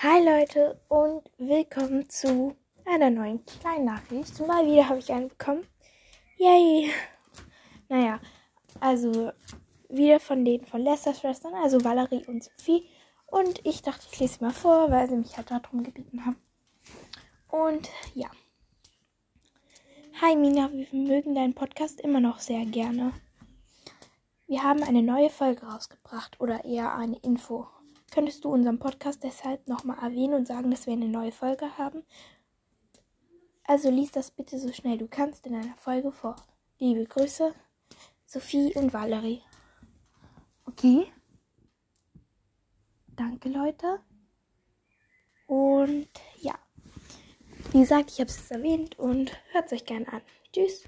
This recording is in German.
Hi Leute und willkommen zu einer neuen kleinen Nachricht. Mal wieder habe ich eine bekommen. Yay! Naja, also wieder von denen von Lesters Schwestern, also Valerie und Sophie. Und ich dachte, ich lese sie mal vor, weil sie mich halt darum gebeten haben. Und ja. Hi Mina, wir mögen deinen Podcast immer noch sehr gerne. Wir haben eine neue Folge rausgebracht oder eher eine Info. Könntest du unseren Podcast deshalb nochmal erwähnen und sagen, dass wir eine neue Folge haben? Also lies das bitte so schnell du kannst in einer Folge vor. Liebe Grüße, Sophie und Valerie. Okay. Danke, Leute. Und ja. Wie gesagt, ich habe es erwähnt und hört es euch gerne an. Tschüss.